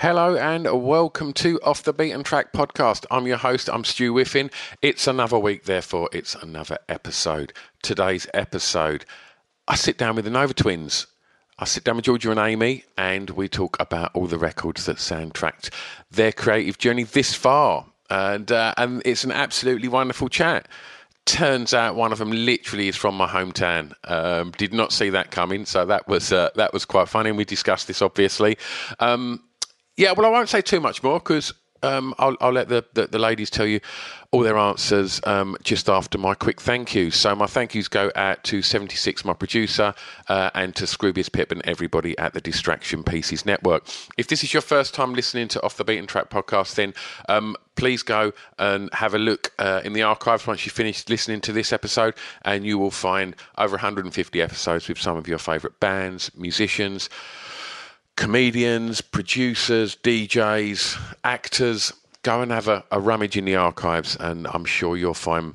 Hello and welcome to Off the Beaten Track podcast. I'm your host, I'm Stu Whiffin. It's another week, therefore, it's another episode. Today's episode, I sit down with the Nova Twins. I sit down with Georgia and Amy and we talk about all the records that soundtracked their creative journey this far. And, uh, and it's an absolutely wonderful chat. Turns out one of them literally is from my hometown. Um, did not see that coming, so that was uh, that was quite funny. And we discussed this obviously. Um, yeah, well, I won't say too much more because um, I'll, I'll, let the, the, the, ladies tell you all their answers um, just after my quick thank you. So my thank yous go out to 76, my producer, uh, and to Scroobius Pip and everybody at the Distraction Pieces Network. If this is your first time listening to Off the Beaten Track podcast, then um, please go and have a look uh, in the archives once you finish listening to this episode, and you will find over 150 episodes with some of your favourite bands, musicians comedians, producers, DJs, actors. Go and have a, a rummage in the archives, and I'm sure you'll find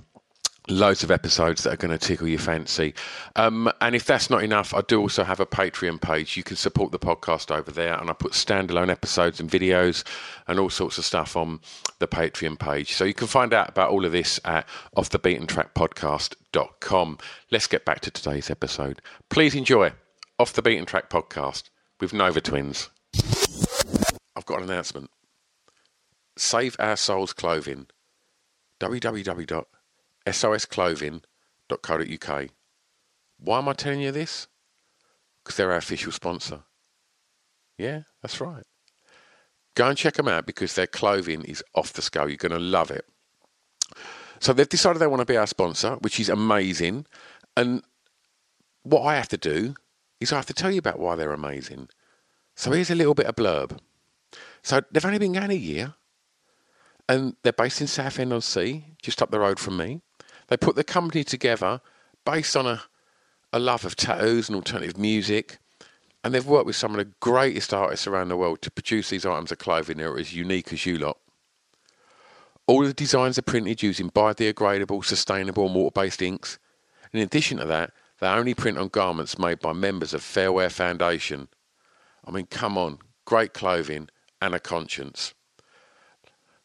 loads of episodes that are going to tickle your fancy. Um, and if that's not enough, I do also have a Patreon page. You can support the podcast over there, and I put standalone episodes and videos and all sorts of stuff on the Patreon page. So you can find out about all of this at offthebeatentrackpodcast.com. Let's get back to today's episode. Please enjoy Off the Beaten Track podcast with Nova Twins. I've got an announcement. Save Our Souls Clothing. www.sosclothing.co.uk. Why am I telling you this? Because they're our official sponsor. Yeah, that's right. Go and check them out because their clothing is off the scale. You're going to love it. So they've decided they want to be our sponsor, which is amazing. And what I have to do is I have to tell you about why they're amazing. So here's a little bit of blurb. So they've only been going a year, and they're based in Southend on Sea, just up the road from me. They put the company together based on a, a love of tattoos and alternative music, and they've worked with some of the greatest artists around the world to produce these items of clothing that are as unique as you lot. All the designs are printed using biodegradable, sustainable, and water-based inks. In addition to that, they only print on garments made by members of Fairwear Foundation. I mean, come on, great clothing and a conscience.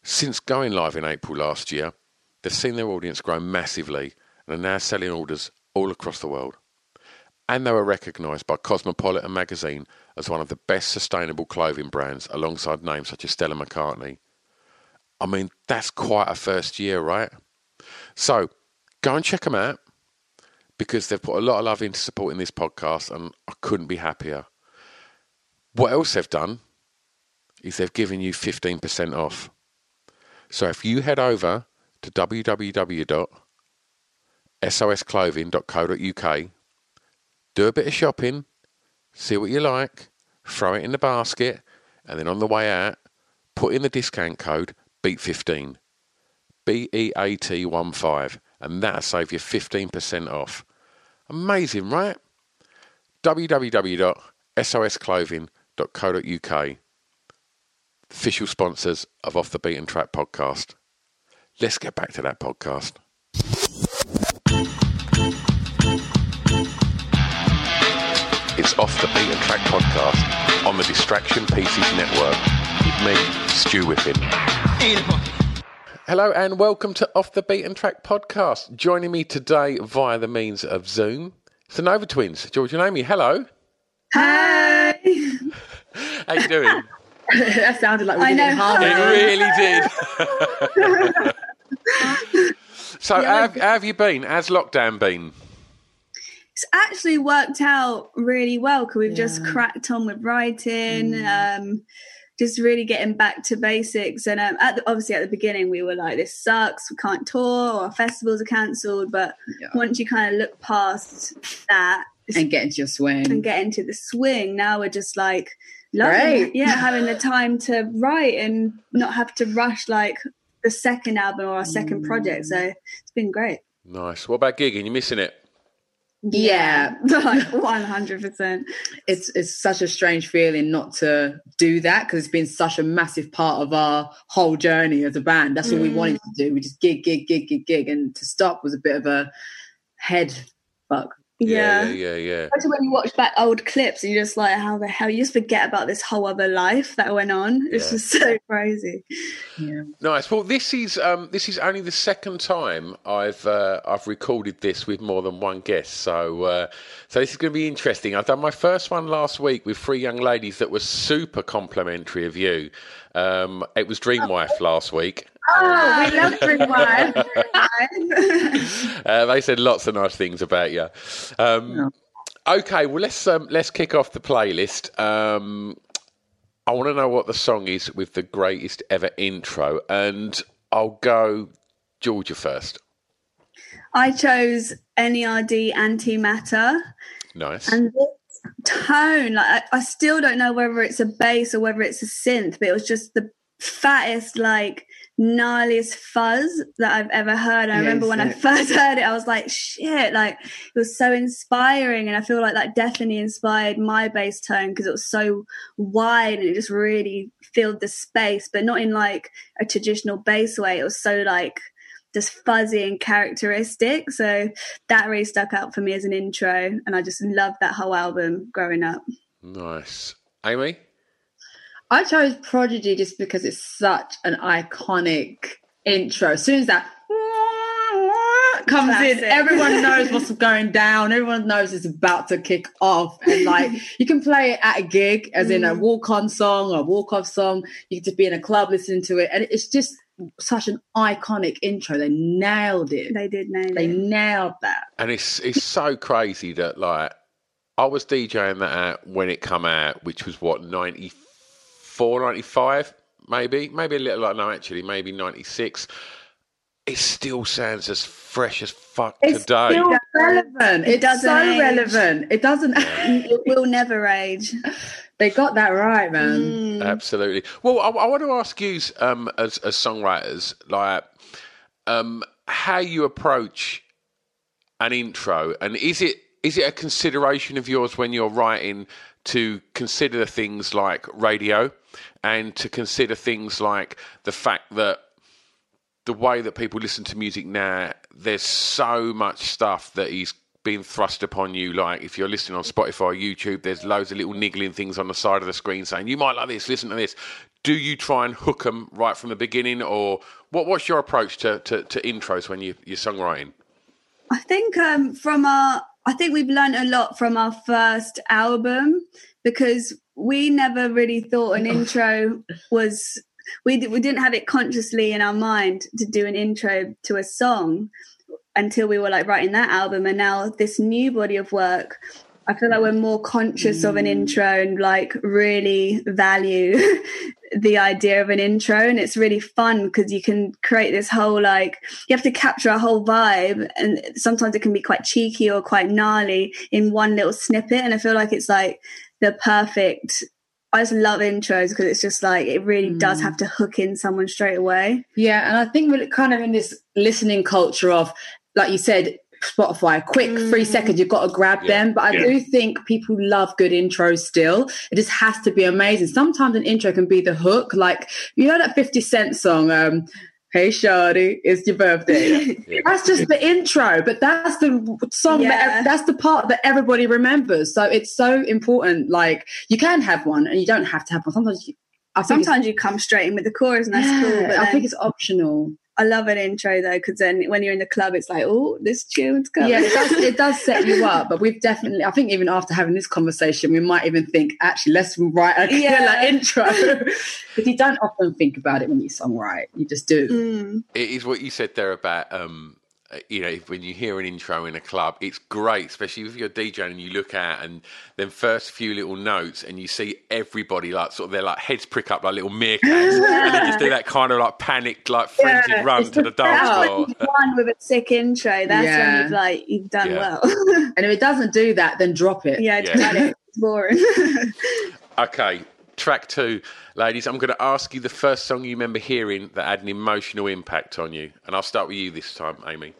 Since going live in April last year, they've seen their audience grow massively and are now selling orders all across the world. And they were recognised by Cosmopolitan magazine as one of the best sustainable clothing brands alongside names such as Stella McCartney. I mean, that's quite a first year, right? So go and check them out because they've put a lot of love into supporting this podcast, and I couldn't be happier. What else they've done is they've given you 15% off. So if you head over to www.sosclothing.co.uk, do a bit of shopping, see what you like, throw it in the basket, and then on the way out, put in the discount code BEAT15. B E A T 1 5 and that'll save you 15% off. Amazing, right? www.sosclothing.co.uk, official sponsors of Off the Beaten Track podcast. Let's get back to that podcast. It's Off the Beaten Track podcast on the Distraction Pieces Network with me, Stu Whiffin. Hello and welcome to Off the Beaten Track podcast. Joining me today via the means of Zoom, it's the Nova Twins, George and Amy. Hello. Hi. How you doing? that sounded like we I did know. it hard. It really did. so, Yeah, how, have, how have you been? How's lockdown been? It's actually worked out really well because we've just cracked on with writing, um, just really getting back to basics. And um, at the, obviously, at the beginning, we were like, "This sucks. We can't tour. Our festivals are cancelled." But Yeah. once you kind of look past that And get into your swing. and get into the swing, now we're just like loving, Great. yeah, having the time to write and not have to rush like the second album or our second project. So it's been great. Nice. What about gigging? You missing it? yeah. like one hundred percent. it's it's such a strange feeling not to do that because it's been such a massive part of our whole journey as a band. That's all we wanted mm. to do. We just gig, gig, gig, gig, gig, and to stop was a bit of a head fuck. Yeah. yeah, yeah, yeah. Especially when you watch back old clips and you're just like, how the hell? You just forget about this whole other life that went on. It's Yeah. just so crazy. Yeah. Nice. Well, this is um, this is only the second time I've uh, I've recorded this with more than one guest. So uh, so this is going to be interesting. I've done my first one last week with three young ladies that were super complimentary of you. Um, it was Dream Wife last week. Oh, we love Wife. Uh, they said lots of nice things about you. Um, Okay, well let's um, let's kick off the playlist. Um, I want to know what the song is with the greatest ever intro, and I'll go Georgia first. I chose NERD Antimatter. Nice. And this tone, like I, I still don't know whether it's a bass or whether it's a synth, but it was just the fattest, like gnarliest fuzz that I've ever heard. I Yeah, remember when I first heard it, I was like, shit, like it was so inspiring. And I feel like that definitely inspired my bass tone because it was so wide and it just really filled the space, but not in like a traditional bass way. It was so like just fuzzy and characteristic. So that really stuck out for me as an intro. And I just loved that whole album growing up. Nice. Amy? I chose Prodigy just because it's such an iconic intro. As soon as that comes Classic. in, everyone knows what's going down. Everyone knows it's about to kick off. And like you can play it at a gig, as in a Mm. walk-on song or walk-off song. You can just be in a club listening to it, and it's just such an iconic intro. They nailed it. They did nail They it. nailed that. And it's it's so crazy that like I was DJing that out when it come out, which was what 94, 95, maybe, maybe a little like no, actually, maybe ninety six. It still sounds as fresh as fuck It's today. still relevant. It it's doesn't so age. relevant. It doesn't. It will never age. they got that right, man. Mm. Absolutely. Well, I, I want to ask you, um, as, as songwriters, like, um, how you approach an intro, and is it is it a consideration of yours when you're writing to consider things like radio, and to consider things like the fact that the way that people listen to music now, there's so much stuff that is being thrust upon you. Like if you're listening on Spotify YouTube, there's loads of little niggling things on the side of the screen saying, you might like this, listen to this. Do you try and hook them right from the beginning? Or what, what's your approach to, to, to intros when you, you're songwriting? I think um, from our, I think we've learned a lot from our first album because we never really thought an oh. intro was. We we didn't have it consciously in our mind to do an intro to a song until we were like writing that album, and now this new body of work. I feel like we're more conscious of an mm. intro and like really value the idea of an intro and it's really fun because you can create this whole like you have to capture a whole vibe and sometimes it can be quite cheeky or quite gnarly in one little snippet and i feel like it's like the perfect i just love intros because it's just like it really does have to hook in someone straight away Yeah, and I think we're kind of in this listening culture of, like you said, Spotify, quick three seconds, you've got to grab Yeah, them. But I yeah. do think people love good intros still. It just has to be amazing. Sometimes an intro can be the hook. Like, you know that 50 Cent song, um, Hey Shawty, it's your birthday. Yeah. That's just the intro, but that's the song Yeah. that that's the part that everybody remembers. So it's so important. Like you can have one, and you don't have to have one. Sometimes you, I sometimes you come straight in with the chorus and that's yeah, cool but I then- think it's optional. I love an intro though, because then when you're in the club, it's like, oh, this tune's coming. Yeah, it does, it does set you up. But we've definitely, I think, even after having this conversation, we might even think, actually, let's write a Yeah. killer intro. Because you don't often think about it when you songwrite, you just do. Mm. It is what you said there about, um, Uh, you know, when you hear an intro in a club, it's great, especially if you're DJing and you look out and then first few little notes and you see everybody like sort of their like heads prick up like little meerkats and they just do that kind of like panicked, like frenzied Yeah, run to the dance floor. You've with a sick intro. That's Yeah. when you've like you've done Yeah. well. And if it doesn't do that, then drop it. yeah, Yeah. it. It's boring. Okay, track two, ladies. I'm going to ask you the first song you remember hearing that had an emotional impact on you, and I'll start with you this time, Amy.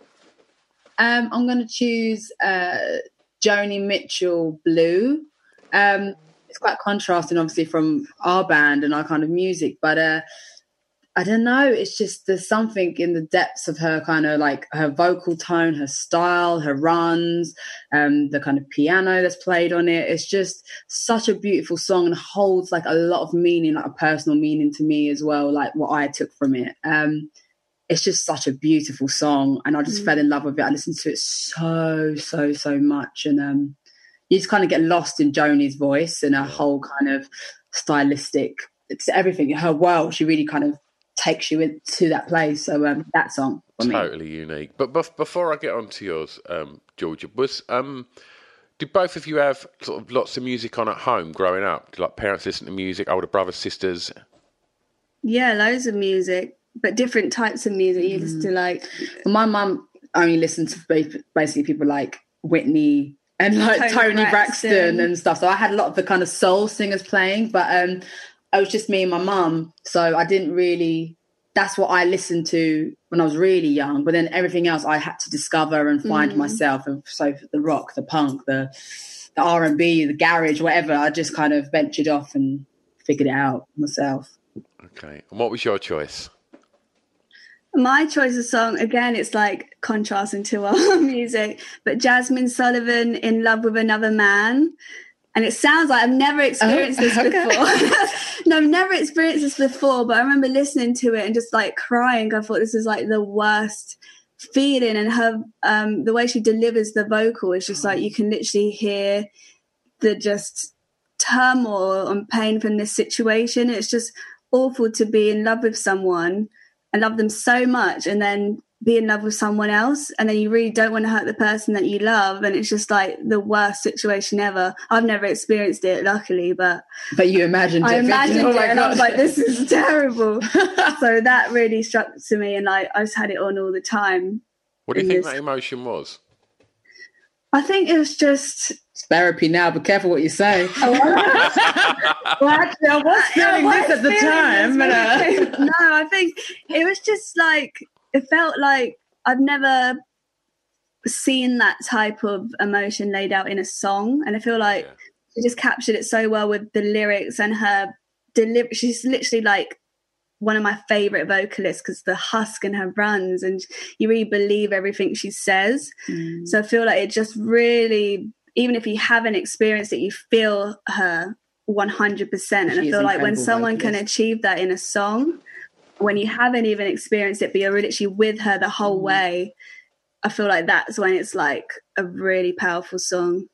Um, I'm going to choose uh, Joni Mitchell Blue. Um, it's quite contrasting, obviously, from our band and our kind of music, but uh, I don't know. It's just there's something in the depths of her kind of like her vocal tone, her style, her runs, um, the kind of piano that's played on it. It's just such a beautiful song and holds like a lot of meaning, like a personal meaning to me as well, like what I took from it. Um, it's just such a beautiful song and i just Mm. fell in love with it i listened to it so so so much and um you just kind of get lost in joni's voice and her whole kind of stylistic it's everything her world she really kind of takes you into that place so um that song for me Totally unique. But bef- before I get on to yours, um, Georgia, was um, did both of you have sort of lots of music on at home growing up? Did, like parents listen to music, older brothers, sisters? yeah, loads of music, but different types of music. You listen to like my mum only listened to basically people like whitney and like Toni tony, braxton. Braxton. and stuff so i had a lot of the kind of soul singers playing but um it was just me and my mum so i didn't really that's what i listened to when i was really young but then everything else i had to discover and find Mm. myself and so the rock the punk the the r&b the garage whatever i just kind of ventured off and figured it out myself Okay. And what was your choice? my choice of song again. It's like contrasting to our music, but Jazmine Sullivan in love with another man. And it sounds like I've never experienced this okay. before. no, I've never experienced this before, but I remember listening to it and just like crying. I thought this is like the worst feeling. And her, um, the way she delivers the vocal is just like you can literally hear the just turmoil and pain from this situation. It's just awful to be in love with someone and love them so much and then be in love with someone else and then you really don't want to hurt the person that you love and it's just like the worst situation ever i've never experienced it luckily but but you imagined it thinking, imagined "Oh it my and i was like this is terrible so that really struck to me and like i just had it on all the time What do you think this- that emotion was? i think it was just It's therapy now, but careful what you say. Oh, well, actually, I was feeling I this at the time. this but, uh, no, I think it was just like it felt like I've never seen that type of emotion laid out in a song, and I feel like Yeah. she just captured it so well with the lyrics and her delivery. She's literally like one of my favorite vocalists because the husk in her runs, and you really believe everything she says. Mm. So I feel like it just really, even if you haven't experienced it, you feel her 100%. And She I feel like when incredible someone can achieve that in a song, when you haven't even experienced it, but you're literally with her the Mm. whole way, I feel like that's when it's like a really powerful song.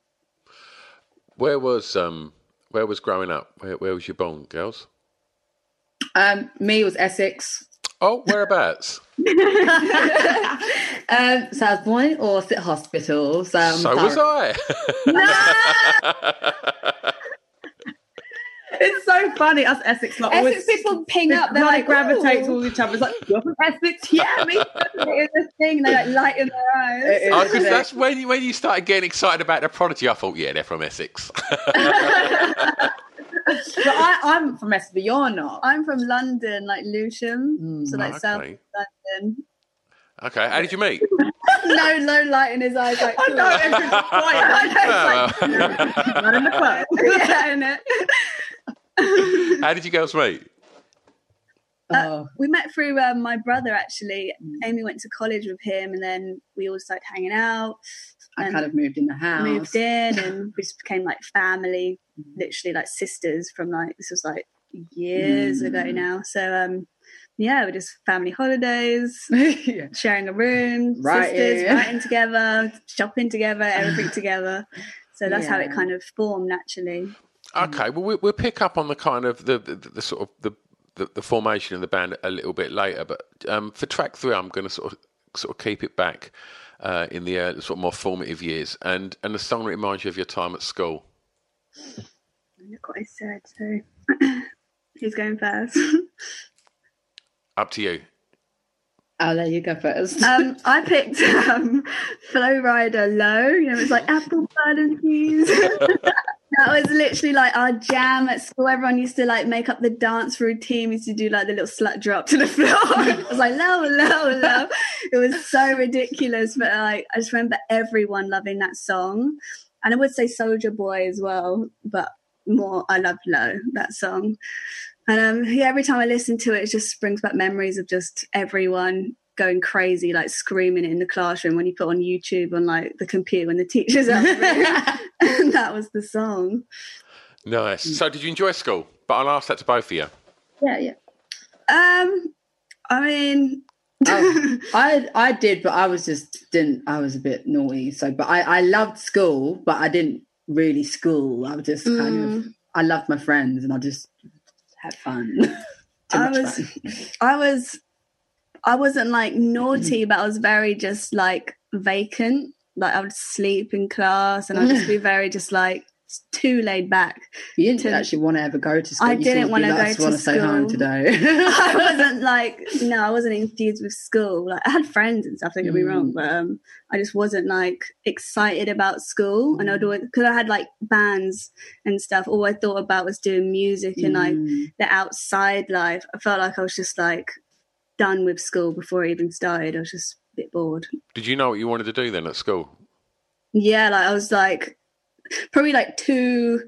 Where was um where was growing up? Where where was you born, girls? um, me was Essex. Oh, whereabouts? um, so I was born in Orsett Hospital. So, I'm so was sorry. I. It's so funny. Us Essex, like, always- Essex people ping up, they're kinda like, gravitate "Ooh." towards each other. It's like, you're from Essex? Yeah, me. It's a thing, they like lighten their eyes. It is. Oh, 'cause that's when you, when you started getting excited about the prodigy. I thought, yeah, they're from Essex. but I, I'm from Essex, but you're not. I'm from London, like Lewisham, Mm, so like South okay. London. okay, how did you meet? no, no light in his eyes. Like, I know, everything's quiet. I know, it's like, Not in the club. yeah, innit? How did you girls meet? Oh, we met through um, my brother actually. Mm. Amy went to college with him, and then we all started hanging out. I kind of moved in the house. moved in, and we just became like family, Mm. literally like sisters from like this was like years Mm. ago now. So um, yeah, we're just family holidays, yeah. sharing a room, Writing. sisters writing together, shopping together, everything together. So that's how it kind of formed naturally. Okay, well, we- we'll pick up on the kind of the the, the sort of the, the the formation of the band a little bit later. But um, for track three, I'm going to sort of sort of keep it back uh, in the uh, sort of more formative years, and and the song that reminds you of your time at school. Look what I said. So who's going first? Up to you. I'll let you go first. um, I picked um, Flo Rida Low. You know, it's like apple button peas. that was literally like our jam at school. Everyone used to like make up the dance routine. We used to do like the little slut drop to the floor. it was like low, low, low. It was so ridiculous, but like I just remember everyone loving that song. And I would say Soldier Boy as well, but more I love Low that song. And um, yeah, every time I listen to it, it just brings back memories of just everyone going crazy, like screaming it in the classroom when you put on YouTube on like the computer when the teacher's out. the room. and that was the song. Nice. So, did you enjoy school? But I'll ask that to both of you. yeah, yeah. Um, I mean, Oh, I I did, but I was just didn't. I was a bit naughty. So, but I I loved school, but I didn't really school. I was just kind of. I loved my friends, and I just had fun. I was- fun. I was, I wasn't like naughty, but I was very just like vacant. Like I would sleep in class, and I'd just be very just like too laid back. You didn't to- actually want to ever go to school. I You didn't sort of be wanna like, go I just to want to stay home school. today. I wasn't like no, I wasn't enthused with school. Like I had friends and stuff. Don't get me wrong, Mm. but um, I just wasn't like excited about school. And Mm. I'd always because I had like bands and stuff. All I thought about was doing music and like Mm. the outside life. I felt like I was just like done with school before I even started. I was just a bit bored. Did you know what you wanted to do then at school? Yeah, like I was like probably like too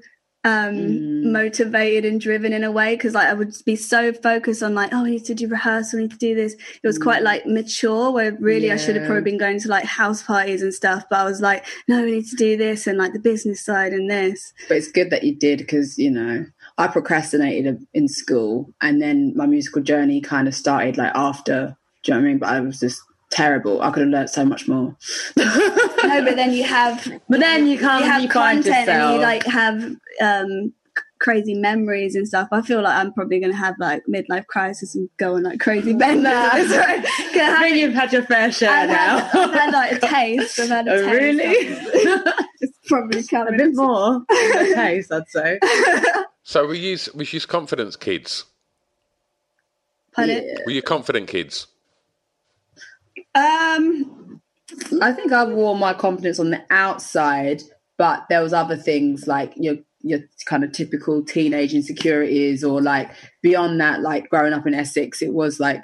um Mm. motivated and driven in a way because like I would be so focused on like oh I need to do rehearsal, I need to do this. It was quite Mm. like mature where really I should have probably been going to like house parties and stuff, but I was like no, we need to do this and like the business side and this. But it's good that you did because you know I procrastinated in school, and then my musical journey kind of started like after. Do you know what I mean? But I was just terrible. I could have learned so much more. No, but then you have But then you can't. you have you content and you like have um crazy memories and stuff. I feel like I'm probably gonna have like midlife crisis and go on like crazy benders. I think you've had your fair share I've now. had, I've had like a taste. I've had a Oh, taste. really? it's probably a coming. bit more. A taste, I'd say. So, we use we use confidence kids. Pardon? Yeah. Were you confident kids? Um, I think I wore my confidence on the outside, but there was other things like your your kind of typical teenage insecurities, or like beyond that, like growing up in Essex, it was like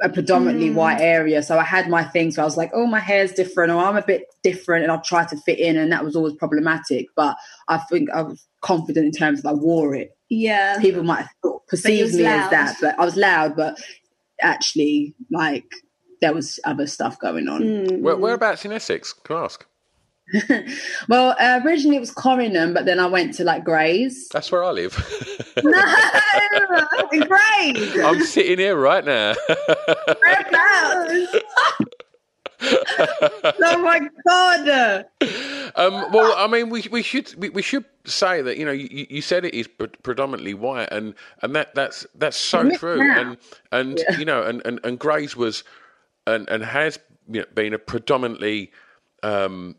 a predominantly Mm. white area. So I had my things where I was like, oh, my hair's different, or I'm a bit different, and I'll try to fit in, and that was always problematic. But I think I was confident in terms of I wore it. yeah. People might have thought, perceived me loud. as that, but I was loud, but actually, like there was other stuff going on. Mm. Where, whereabouts in Essex? Can I ask? well, uh, originally it was Corringham, but then I went to like Grays. That's where I live. No, great. I'm sitting here right now. oh my god! Um, well, I mean, we we should we, we should say that you know you, you said it is pre- predominantly white, and and that that's that's so true, and and you know, and and and Grays was and and has you know, been a predominantly. Um,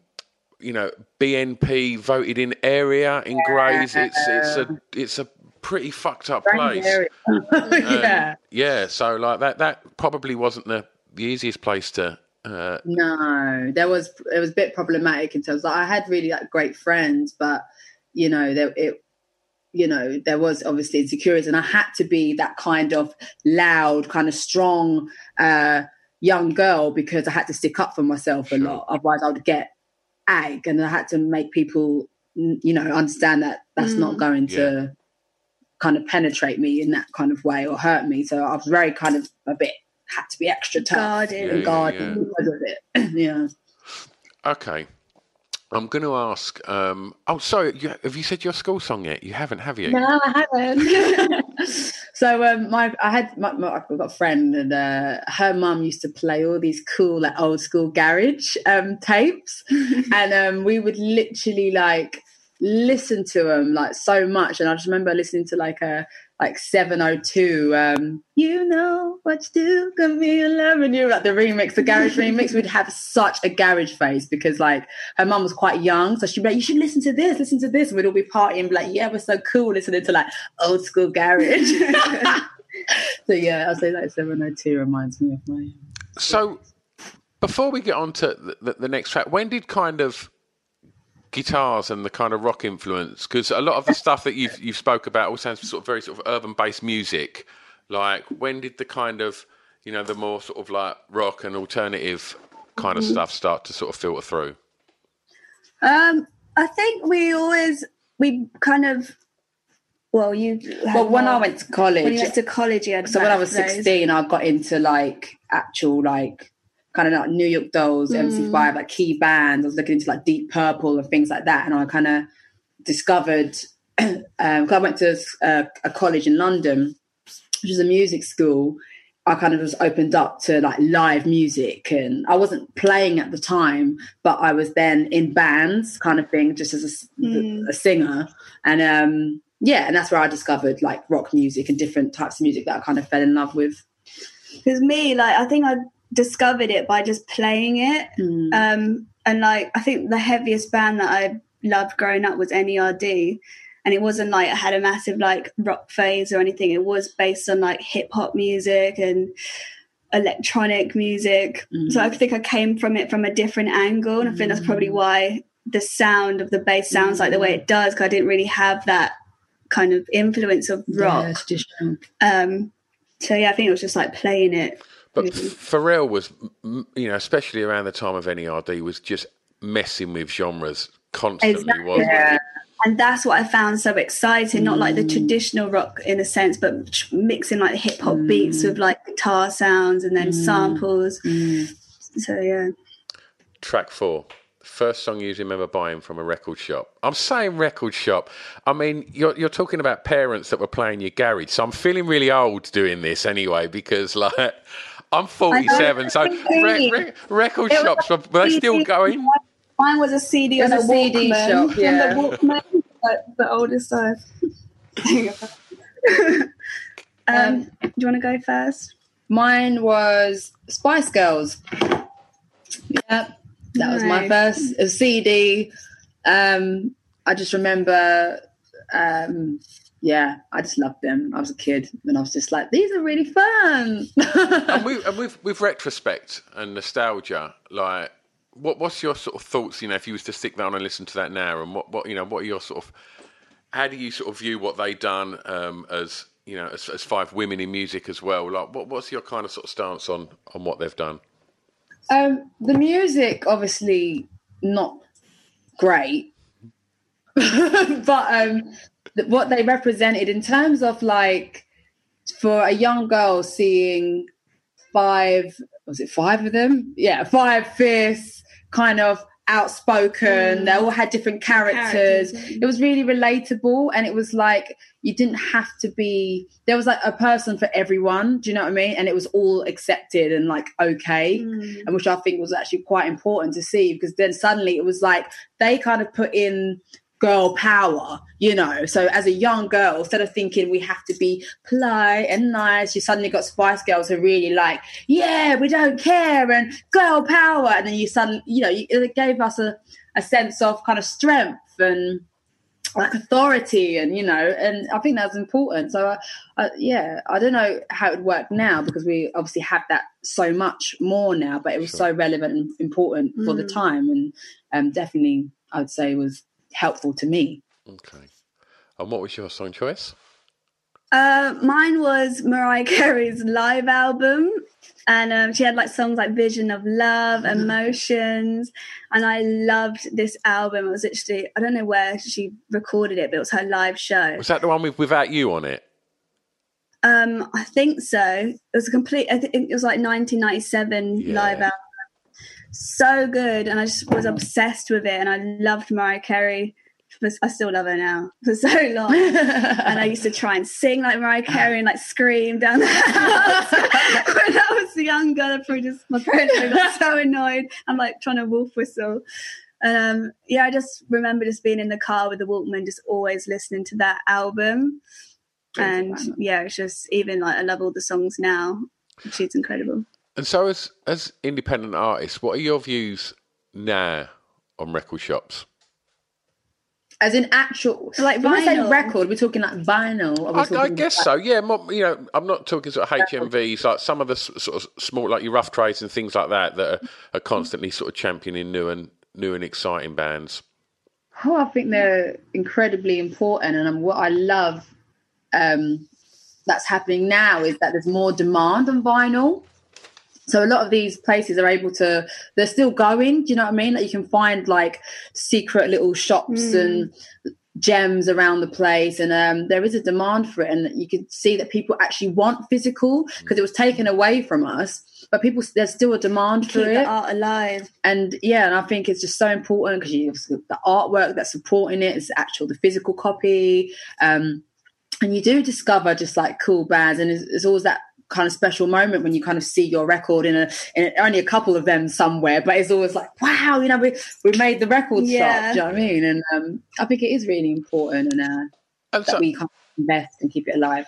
you know, BNP voted in area in Grays. It's it's a it's a pretty fucked up place. Yeah. yeah. So like that that probably wasn't the the easiest place to. Uh, No, there was it was a bit problematic in terms. Like, I had really like great friends, but you know, there it. You know, there was obviously insecurities, and I had to be that kind of loud, kind of strong uh, young girl because I had to stick up for myself a lot. Otherwise, I would get ag, and I had to make people, you know, understand that that's not going to kind of penetrate me in that kind of way or hurt me. So I was very kind of a bit had to be extra tough Guarded. Yeah, and yeah, guarded yeah. because of it. yeah. Okay. I'm going to ask. Um, oh, sorry. You, have you said your school song yet? You haven't, have you? No, I haven't. So um, my I had my, my, I've got a friend and uh, her mum used to play all these cool like old school garage um, tapes, and um, we would literally like listen to them like so much. And I just remember listening to like a like 702 um you know what to do got me in love and you like the remix the garage remix we'd have such a garage face because like her mum was quite young so she'd be like you should listen to this listen to this and we'd all be partying be like yeah we're so cool listening to like old school garage. So yeah i'll say like 702 reminds me of my so before we get on to the, the, the next track when did kind of guitars and the kind of rock influence because a lot of the stuff that you've you've spoke about all sounds sort of very sort of urban based music. Like when did the kind of you know the more sort of like rock and alternative kind of mm-hmm. stuff start to sort of filter through? Um i think we always we kind of well you well when more, i went to college when you went to college yeah so when i was 16 i got into like actual like kind of like New York Dolls, mm. MC5, like key bands. I was looking into like Deep Purple and things like that, and I kind of discovered. um, I went to a, a college in London, which is a music school. I kind of was opened up to like live music, and I wasn't playing at the time, but I was then in bands, kind of thing, just as a, mm. a singer, and um, yeah, and that's where I discovered like rock music and different types of music that I kind of fell in love with. Because me, like, I think I discovered it by just playing it. Mm. Um, and like, I think the heaviest band that I loved growing up was NERD. And it wasn't like I had a massive like rock phase or anything. It was based on like hip hop music and electronic music. Mm. So I think I came from it from a different angle. And I think that's probably mm. why the sound of the bass sounds like the way it does, because I didn't really have that kind of influence of rock. Yeah, um, so yeah, I think it was just like playing it but. Pharrell was, you know, especially around the time of NERD, was just messing with genres constantly, exactly. wasn't yeah. And that's what I found so exciting. Not like the mm. traditional rock in a sense, but mixing like hip hop mm. beats with like guitar sounds and then mm. samples. Mm. So yeah. Track four first song you remember buying from a record shop? I'm saying record shop. I mean, you're, you're talking about parents that were playing your garage. So I'm feeling really old doing this anyway because, like, I'm 47, so re- re- record it shops were, were they still going? Mine was a CD on a, a CD Walkman, shop, yeah. the Walkman, the oldest I've. um, um, do you want to go first? Mine was Spice Girls. Yeah, that nice. was my first CD. Um, I just remember um, yeah, I just loved them. I was a kid and I was just like, these are really fun. and, we, and with with retrospect and nostalgia, like, what what's your sort of thoughts? You know, if you was to stick down and listen to that now, and what what you know, what are your sort of, how do you sort of view what they done um, as you know, as, as five women in music as well? Like, what what's your kind of sort of stance on on what they've done? Um, the music, obviously, not great, but um, what they represented in terms of like for a young girl seeing five was it five of them yeah five fierce kind of outspoken mm. they all had different characters. characters it was really relatable and it was like you didn't have to be there was like a person for everyone do you know what i mean and it was all accepted and like okay mm. and which i think was actually quite important to see because then suddenly it was like they kind of put in girl power, you know. So as a young girl, instead of thinking we have to be polite and nice, you suddenly got Spice Girls who really like, yeah, we don't care and girl power. And then you suddenly, you know, it gave us a, a sense of kind of strength and like authority and you know and i think that's important so uh, uh, yeah i don't know how it would work now because we obviously have that so much more now but it was sure. so relevant and important mm. for the mm. time and um, definitely i would say was helpful to me. Okay. And what was your song choice? Uh, mine was Mariah Carey's live album, and um, she had like songs like "Vision of Love,". "Emotions," and I loved this album. It was actually I don't know where she recorded it, but it was her live show. Was that the one with "Without You" on it? Um, I think so. It was a complete. I think it was like 1997 yeah. live album so good and i just was obsessed with it and i loved mariah carey for, I still love her now for so long. and I used to try and sing like Mariah Carey and like scream down the house. when I was younger, I probably just my parents got so annoyed. I'm like trying to wolf whistle. Um, yeah, I just remember just being in the car with the Walkman, just always listening to that album. And yeah, it's just even like I love all the songs now. She's incredible. And so, as as independent artists, what are your views now on record shops? As in actual, Like when we say record, we're talking like vinyl. Or we're I, I talking guess like- so. Yeah, you know, I'm not talking sort of HMVs, like some of the sort of small, like your rough trades and things like that, that are, are constantly sort of championing new and new and exciting bands. Oh, I think they're incredibly important, and um, what I love um, that's happening now is that there's more demand on vinyl. So a lot of these places are able to, they're still going. Do you know what I mean? Like you can find like secret little shops and gems around the place, and um, there is a demand for it, and you can see that people actually want physical because it was taken away from us. But people, there's still a demand for Keep it the art alive. and yeah, and I think it's just so important because you the artwork that's supporting it is actual the physical copy, um, and you do discover just like cool bands, and it's, it's always that kind of special moment when you kind of see your record in a in only a couple of them somewhere, but it's always like wow, you know, we we made the record Yeah. shop. Do you know what I mean? And um, I think it is really important, and uh, And that we kind of invest and keep it alive.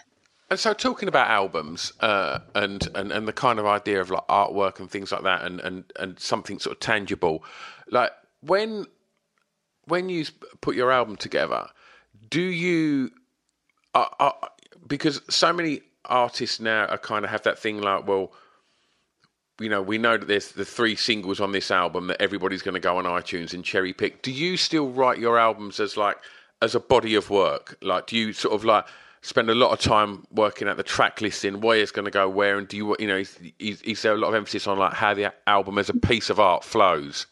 and so talking about albums uh, and, and and the kind of idea of like artwork and things like that, and and and something sort of tangible, like when when you put your album together, do you uh, uh, because so many artists now are kind of have that thing like, well, you know, we know that there's the three singles on this album that everybody's going to go on iTunes and cherry pick. Do you still write your albums as like as a body of work? Like, do you sort of like spend a lot of time working at the track listing, where it's going to go where, and do you, you know, is, is, is there a lot of emphasis on like how the album as a piece of art flows?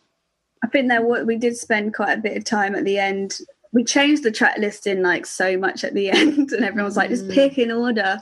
I think what we did spend quite a bit of time at the end. We changed the track listing like so much at the end, and everyone was like, just pick in order.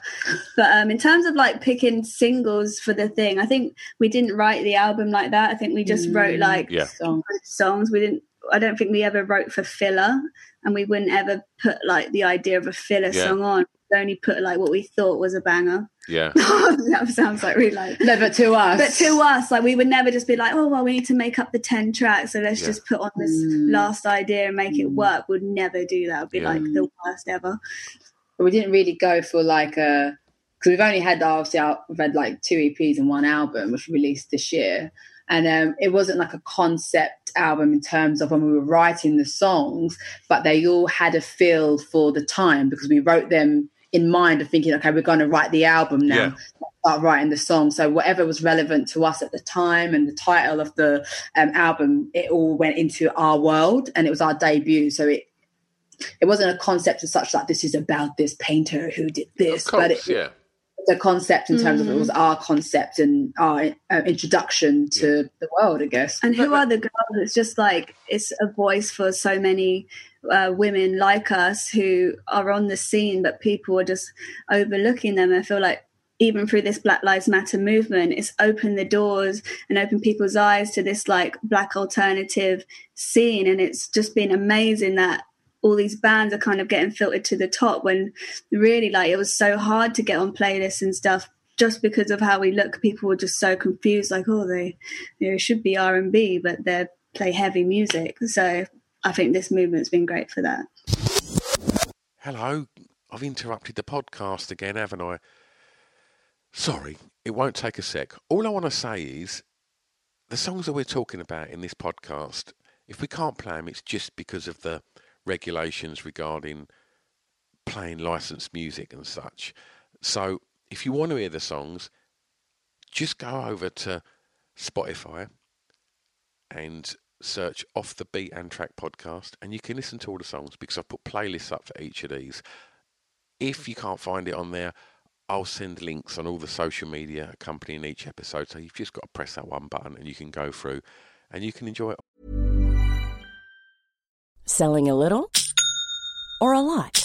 But um, in terms of like picking singles for the thing, I think we didn't write the album like that. I think we just wrote like Yeah. So songs. We didn't. I don't think we ever wrote for filler, and we wouldn't ever put like the idea of a filler Yeah. song on. We only put like what we thought was a banger. Yeah, that sounds like really like no, but to us, but to us, like we would never just be like, oh well, we need to make up the ten tracks, so let's Yeah. just put on this Mm. last idea and make it work. We'd never do that. It'd be Yeah. like the worst ever. but we didn't really go for like a because we've only had obviously our, we've had like two EPs and one album which we released this year, and um, it wasn't like a concept album in terms of when we were writing the songs, but they all had a feel for the time because we wrote them in mind of thinking, okay, we're going to write the album now. Yeah. Start writing the song. So whatever was relevant to us at the time and the title of the um, album, it all went into our world, and it was our debut. So it it wasn't a concept as such like this is about this painter who did this, course, but it, yeah. the concept in terms of it was our concept and our uh, introduction to the world, I guess. And who are the girls? It's just like it's a voice for so many uh, women like us who are on the scene, but people are just overlooking them. I feel like even through this Black Lives Matter movement, it's opened the doors and opened people's eyes to this like black alternative scene, and it's just been amazing that all these bands are kind of getting filtered to the top when really like it was so hard to get on playlists and stuff just because of how we look. People were just so confused like oh they it should be r&b but they play heavy music. So i think this movement's been great for that Hello, I've interrupted the podcast again, haven't I? Sorry, it won't take a sec. All I want to say is the songs that we're talking about in this podcast, if we can't play them, it's just because of the regulations regarding playing licensed music and such. So if you want to hear the songs, just go over to Spotify and search Off the Beaten Track podcast, and you can listen to all the songs because I've put playlists up for each of these. If you can't find it on there, I'll send links on all the social media accompanying each episode. So you've just got to press that one button and you can go through and you can enjoy it. Selling a little or a lot?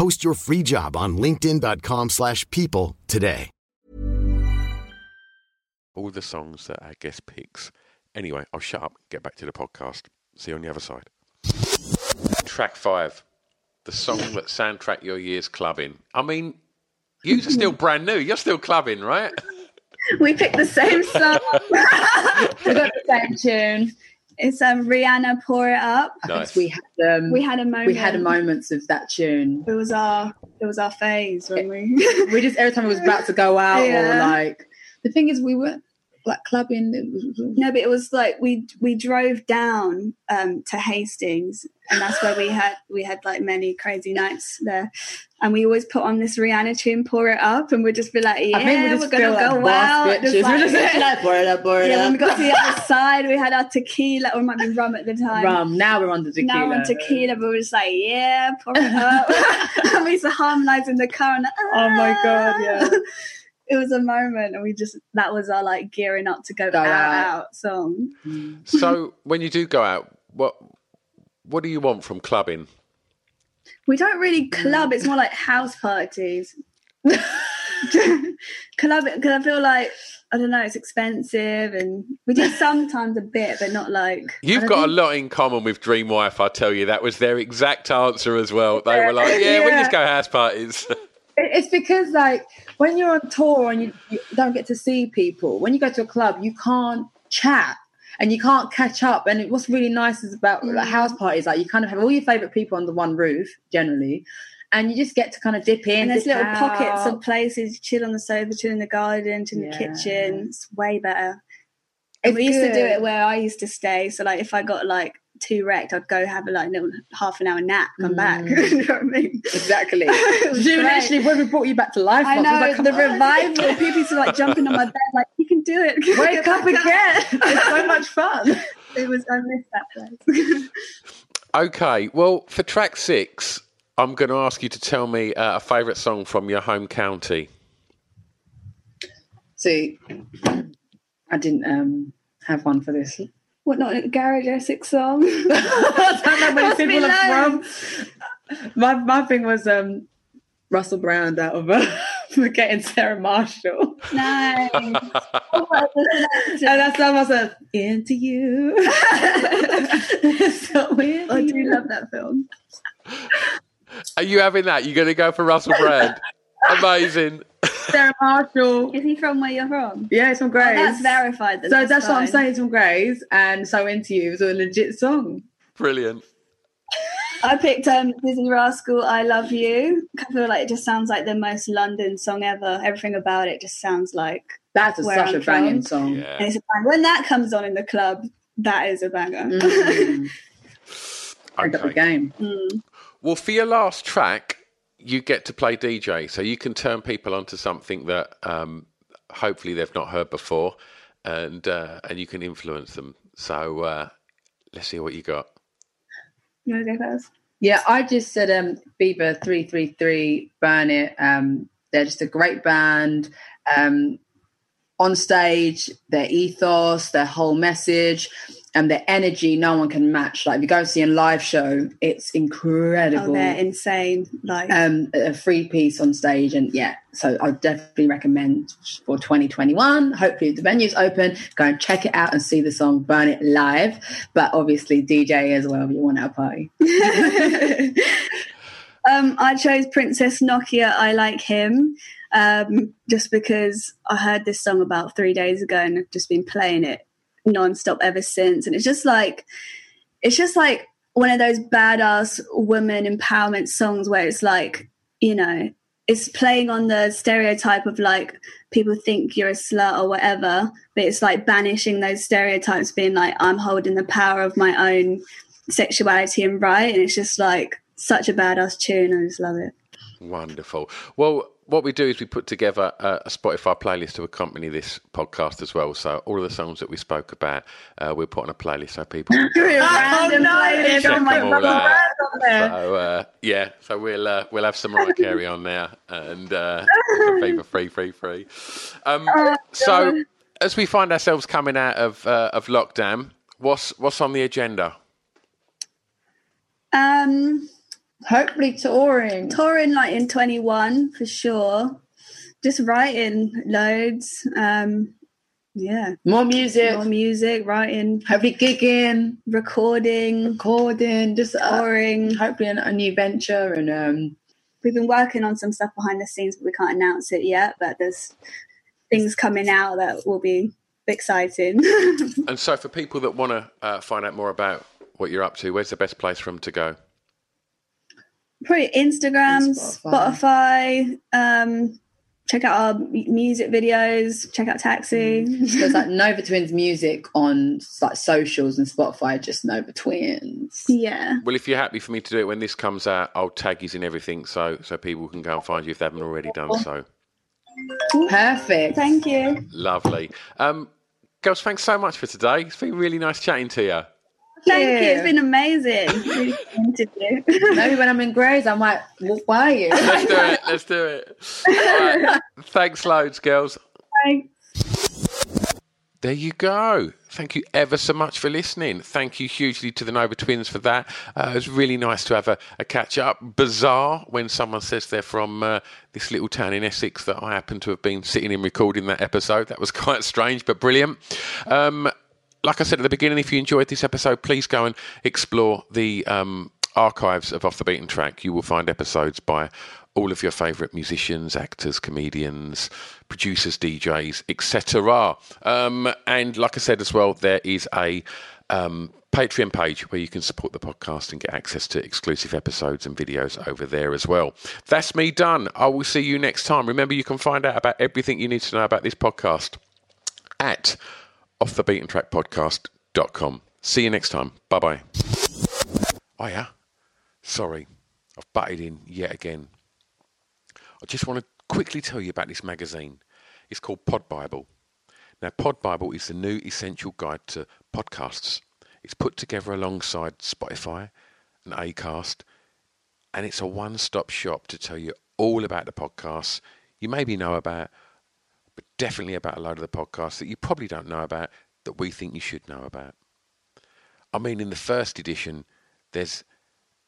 Post your free job on linkedin.com/people slash people today. All the songs that our guest picks. Anyway, I'll shut up get back to the podcast. See you on the other side. Track five. The song that soundtrack your year's clubbing. I mean, you are still brand new. You're still clubbing, right? We picked the same song. We got the same tune. It's um, Rihanna "Pour It Up." Nice. we had um, We had a moment. we had a moments of that tune. It was our it was our phase when we. We just every time it was about to go out or like the thing is we weren't like clubbing. No, but it was like we we drove down um, to Hastings, and that's where we had we had like many crazy nights there. And we always put on this Rihanna tune, "Pour It Up," and we'd just be like, "Yeah, I think we we're gonna like go out." Just We're like- just like pour it up, pour it yeah, up. when we got to the other side, we had our tequila, or it might be rum at the time. rum. Now we're on the tequila. Now we're on tequila, but we're just like, yeah, pour it up. and we used to harmonize in the car. And, Oh my God, yeah. It was a moment, and we just that was our like gearing up to go, Go out, out. out song. Mm. so when you do go out, what what do you want from clubbing? We don't really club; it's more like house parties. club because I feel like I don't know, it's expensive, and we do sometimes a bit, but not like. You've got a lot in common with Dream Wife, I tell you. That was their exact answer as well. They were like, yeah, we just go house parties. It- It's because like when you're on tour and you, you don't get to see people, when you go to a club, you can't chat and you can't catch up. And what's really nice is about like Mm. house parties, like you kind of have all your favorite people under one roof generally, and you just get to kind of dip in. And there's little pockets out. of places, chill on the sofa, chill in the garden, chill in the kitchen. It's way better. It's we used to do it where I used to stay. So like if I got like too wrecked, I'd go have a like little half an hour nap, come back. Mm. you know what I mean? Exactly. It was literally, when we brought you back to life, I know was like, the on." revival. People used to like jumping on my bed, like you can do it. Wake up again! It's so much fun. It was. I missed that place. okay, well, for track six, I'm going to ask you to tell me uh, a favourite song from your home county. See, I didn't um, have one for this. What not a Garage Essex song? I don't know where Must be people are loads. from. My my thing was um, Russell Brand out of uh, forgetting Sarah Marshall, nice. Oh, and that's how I said into you. so into I do you. love that film. Are you having that? You're going to go for Russell Brand? Amazing. Sarah Marshall. Is he from where you're from? Yeah, it's from Oh, that's verified. Then so that's what I'm saying. It's from Grays, and so into you was a legit song. Brilliant. I picked um, Dizzee Rascal, I Love You. I feel like it just sounds like the most London song ever. Everything about it just sounds like. That's a, Where such I'm a banging from. song. And Yeah. it's a bang. When that comes on in the club, that is a banger. Mm. End up the game. Mm. Well, for your last track, you get to play DJ, so you can turn people onto something that um, hopefully they've not heard before, and uh, and you can influence them. So uh, let's see what you got. You want to go first? Yeah, I just said um Fever three three three burn it. Um they're just a great band. Um on stage, their ethos, their whole message, and the energy, no one can match. Like if you go and see a live show, it's incredible. Oh, they're insane. Like um, a free piece on stage, and yeah, so I definitely recommend for 2021. Hopefully, the venue's open. Go and check it out and see the song "Burn It" live. But obviously, DJ as well if you want our party. um, I chose Princess Nokia. I like him um, just because I heard this song about three days ago and I've just been playing it nonstop ever since. And it's just like, it's just like one of those badass woman empowerment songs where it's like, you know, it's playing on the stereotype of like people think you're a slut or whatever, but it's like banishing those stereotypes, being like, I'm holding the power of my own sexuality and right. And it's just like such a badass tune. I just love it. Wonderful. Well, what we do is we put together a, Spotify playlist to accompany this podcast as well. So all of the songs that we spoke about, uh, we'll put on a playlist so people. oh no! Check them all out. So uh, yeah, so we'll uh, we'll have some Mariah Carey on there and uh, Fever Free, Free, Free. Um, so as we find ourselves coming out of uh, of lockdown, what's what's on the agenda? Um Hopefully touring. Touring like in 21 for sure. Just writing loads. Um yeah. More music. More music, writing. Hopefully gigging. Recording. Recording. Just touring. Uh, hopefully a, a new venture and um we've been working on some stuff behind the scenes but we can't announce it yet, but there's things coming out that will be exciting. and so for people that want to uh, find out more about what you're up to, where's the best place for them to go? Probably Instagram, Spotify. Spotify um, check out our music videos. Check out Taxi. Mm. There's like Nova Twins music on like socials and Spotify. Just Nova Twins. Yeah. Well, if you're happy for me to do it when this comes out, I'll tag you in everything so so people can go and find you if they haven't already done so. Perfect. Thank you. Lovely. Um, girls, thanks so much for today. It's been really nice chatting to you. Thank yeah. you. It's been amazing. Really interview. Maybe when I'm in Grays, I might walk by you. Let's do it. Let's do it. Right. Thanks loads, girls. Thanks. There you go. Thank you ever so much for listening. Thank you hugely to the Nova Twins for that. Uh, it was really nice to have a, a, catch up. Bizarre when someone says they're from uh, this little town in Essex that I happen to have been sitting in recording that episode. That was quite strange, but brilliant. Um, like I said at the beginning, if you enjoyed this episode, please go and explore the um, archives of Off the Beaten Track. You will find episodes by all of your favourite musicians, actors, comedians, producers, DJs, etc. Um, and like I said as well, there is a um, Patreon page where you can support the podcast and get access to exclusive episodes and videos over there as well. That's me done. I will see you next time. Remember, you can find out about everything you need to know about this podcast at offthebeatentrackpodcast.com. See you next time. Bye bye. Oh, yeah. Sorry, I've butted in yet again. I just want to quickly tell you about this magazine. It's called Pod Bible. Now, Pod Bible is the new essential guide to podcasts. It's put together alongside Spotify and Acast, and it's a one stop shop to tell you all about the podcasts you maybe know about, definitely about a load of the podcasts that you probably don't know about that we think you should know about. I mean, in the first edition, there's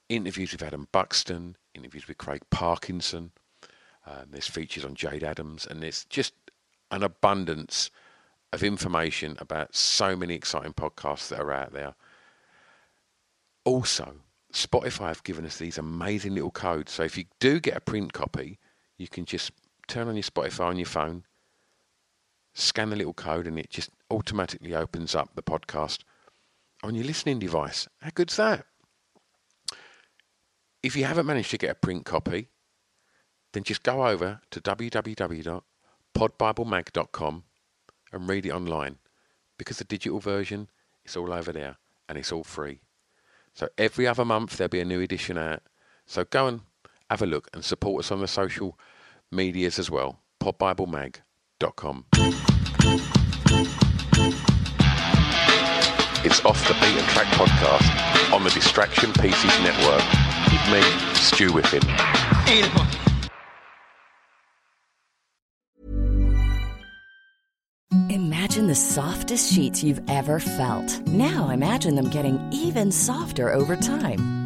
interviews with Adam Buxton, interviews with Craig Parkinson, um, there's features on Jade Adams, and there's just an abundance of information about so many exciting podcasts that are out there. Also, Spotify have given us these amazing little codes. So if you do get a print copy, you can just turn on your Spotify on your phone, scan the little code, and it just automatically opens up the podcast on your listening device. How good's that? If you haven't managed to get a print copy, then just go over to www.podbiblemag.com and read it online because the digital version is all over there and it's all free. So every other month there'll be a new edition out. So go and have a look and support us on the social medias as well. podbiblemag.com It's Off the Beaten Track podcast on the Distraction Pieces Network with me, Stu Whiffin. Imagine the softest sheets you've ever felt. Now imagine them getting even softer over time.